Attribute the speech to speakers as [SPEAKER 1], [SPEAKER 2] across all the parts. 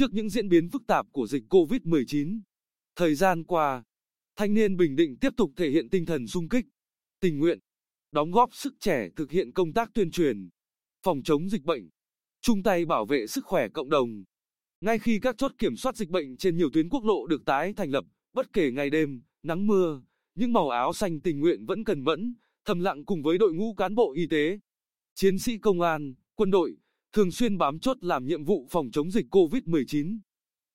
[SPEAKER 1] Trước những diễn biến phức tạp của dịch COVID-19, thời gian qua, thanh niên Bình Định tiếp tục thể hiện tinh thần sung kích, tình nguyện, đóng góp sức trẻ thực hiện công tác tuyên truyền, phòng chống dịch bệnh, chung tay bảo vệ sức khỏe cộng đồng. Ngay khi các chốt kiểm soát dịch bệnh trên nhiều tuyến quốc lộ được tái thành lập, bất kể ngày đêm, nắng mưa, những màu áo xanh tình nguyện vẫn cần mẫn, thầm lặng cùng với đội ngũ cán bộ y tế, chiến sĩ công an, quân đội, thường xuyên bám chốt làm nhiệm vụ phòng chống dịch COVID-19.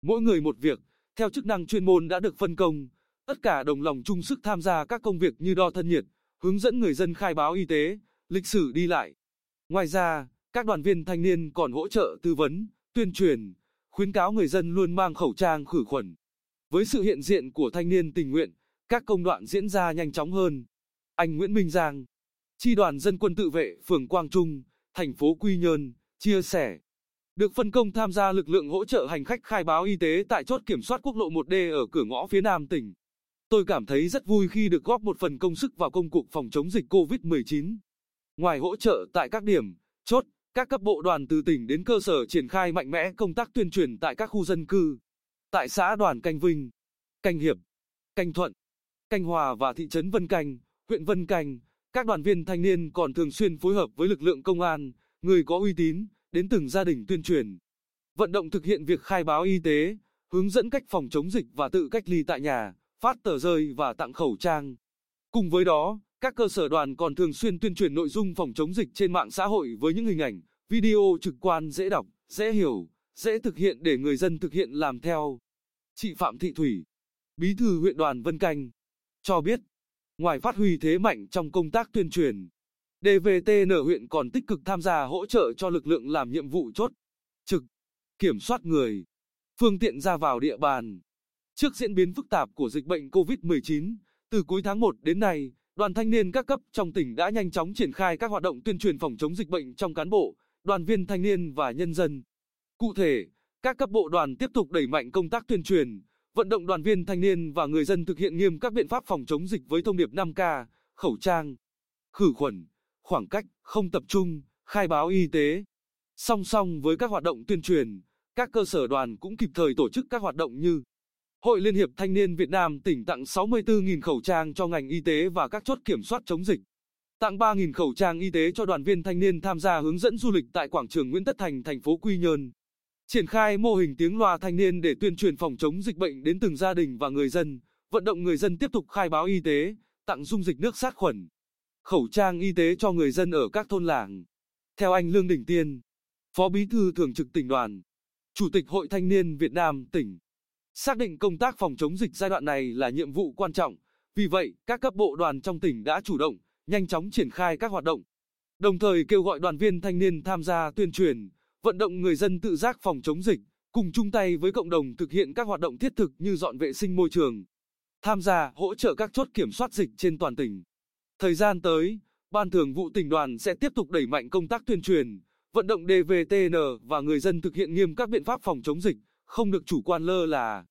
[SPEAKER 1] Mỗi người một việc, theo chức năng chuyên môn đã được phân công, tất cả đồng lòng chung sức tham gia các công việc như đo thân nhiệt, hướng dẫn người dân khai báo y tế, lịch sử đi lại. Ngoài ra, các đoàn viên thanh niên còn hỗ trợ tư vấn, tuyên truyền, khuyến cáo người dân luôn mang khẩu trang khử khuẩn. Với sự hiện diện của thanh niên tình nguyện, các công đoạn diễn ra nhanh chóng hơn. Anh Nguyễn Minh Giang, Chi đoàn dân quân tự vệ phường Quang Trung, thành phố Quy Nhơn, chia sẻ. Được phân công tham gia lực lượng hỗ trợ hành khách khai báo y tế tại chốt kiểm soát quốc lộ 1D ở cửa ngõ phía nam tỉnh. Tôi cảm thấy rất vui khi được góp một phần công sức vào công cuộc phòng chống dịch COVID-19. Ngoài hỗ trợ tại các điểm, chốt, các cấp bộ đoàn từ tỉnh đến cơ sở triển khai mạnh mẽ công tác tuyên truyền tại các khu dân cư. Tại xã Đoàn Canh Vinh, Canh Hiệp, Canh Thuận, Canh Hòa và thị trấn Vân Canh, huyện Vân Canh, các đoàn viên thanh niên còn thường xuyên phối hợp với lực lượng công an, người có uy tín, đến từng gia đình tuyên truyền, vận động thực hiện việc khai báo y tế, hướng dẫn cách phòng chống dịch và tự cách ly tại nhà, phát tờ rơi và tặng khẩu trang. Cùng với đó, các cơ sở đoàn còn thường xuyên tuyên truyền nội dung phòng chống dịch trên mạng xã hội với những hình ảnh, video trực quan dễ đọc, dễ hiểu, dễ thực hiện để người dân thực hiện làm theo. Chị Phạm Thị Thủy, Bí thư huyện đoàn Vân Canh, cho biết, ngoài phát huy thế mạnh trong công tác tuyên truyền, DVTN huyện còn tích cực tham gia hỗ trợ cho lực lượng làm nhiệm vụ chốt, trực, kiểm soát người, phương tiện ra vào địa bàn. Trước diễn biến phức tạp của dịch bệnh COVID-19, từ cuối tháng 1 đến nay, đoàn thanh niên các cấp trong tỉnh đã nhanh chóng triển khai các hoạt động tuyên truyền phòng chống dịch bệnh trong cán bộ, đoàn viên thanh niên và nhân dân. Cụ thể, các cấp bộ đoàn tiếp tục đẩy mạnh công tác tuyên truyền, vận động đoàn viên thanh niên và người dân thực hiện nghiêm các biện pháp phòng chống dịch với thông điệp 5K, khẩu trang, khử khuẩn, khoảng cách, không tập trung, khai báo y tế. Song song với các hoạt động tuyên truyền, các cơ sở đoàn cũng kịp thời tổ chức các hoạt động như Hội Liên hiệp Thanh niên Việt Nam tỉnh tặng 64.000 khẩu trang cho ngành y tế và các chốt kiểm soát chống dịch. Tặng 3.000 khẩu trang y tế cho đoàn viên thanh niên tham gia hướng dẫn du lịch tại quảng trường Nguyễn Tất Thành, thành phố Quy Nhơn. Triển khai mô hình tiếng loa thanh niên để tuyên truyền phòng chống dịch bệnh đến từng gia đình và người dân, vận động người dân tiếp tục khai báo y tế, tặng dung dịch nước sát khuẩn, khẩu trang y tế cho người dân ở các thôn làng. Theo anh Lương Đình Tiên, Phó Bí thư Thường trực tỉnh đoàn, Chủ tịch Hội Thanh niên Việt Nam tỉnh, xác định công tác phòng chống dịch giai đoạn này là nhiệm vụ quan trọng, vì vậy các cấp bộ đoàn trong tỉnh đã chủ động, nhanh chóng triển khai các hoạt động, đồng thời kêu gọi đoàn viên thanh niên tham gia tuyên truyền, vận động người dân tự giác phòng chống dịch, cùng chung tay với cộng đồng thực hiện các hoạt động thiết thực như dọn vệ sinh môi trường, tham gia hỗ trợ các chốt kiểm soát dịch trên toàn tỉnh. Thời gian tới, Ban Thường vụ tỉnh đoàn sẽ tiếp tục đẩy mạnh công tác tuyên truyền, vận động DVTN và người dân thực hiện nghiêm các biện pháp phòng chống dịch, không được chủ quan lơ là.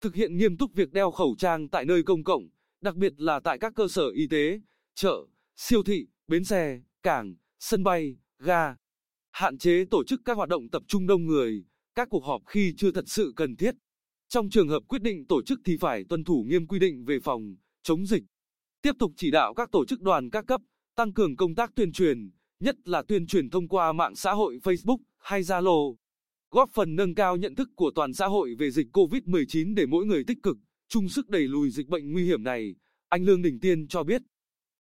[SPEAKER 1] Thực hiện nghiêm túc việc đeo khẩu trang tại nơi công cộng, đặc biệt là tại các cơ sở y tế, chợ, siêu thị, bến xe, cảng, sân bay, ga. Hạn chế tổ chức các hoạt động tập trung đông người, các cuộc họp khi chưa thật sự cần thiết. Trong trường hợp quyết định tổ chức thì phải tuân thủ nghiêm quy định về phòng, chống dịch. Tiếp tục chỉ đạo các tổ chức đoàn các cấp, tăng cường công tác tuyên truyền, nhất là tuyên truyền thông qua mạng xã hội Facebook hay Zalo, góp phần nâng cao nhận thức của toàn xã hội về dịch COVID-19 để mỗi người tích cực, chung sức đẩy lùi dịch bệnh nguy hiểm này, anh Lương Đình Tiên cho biết.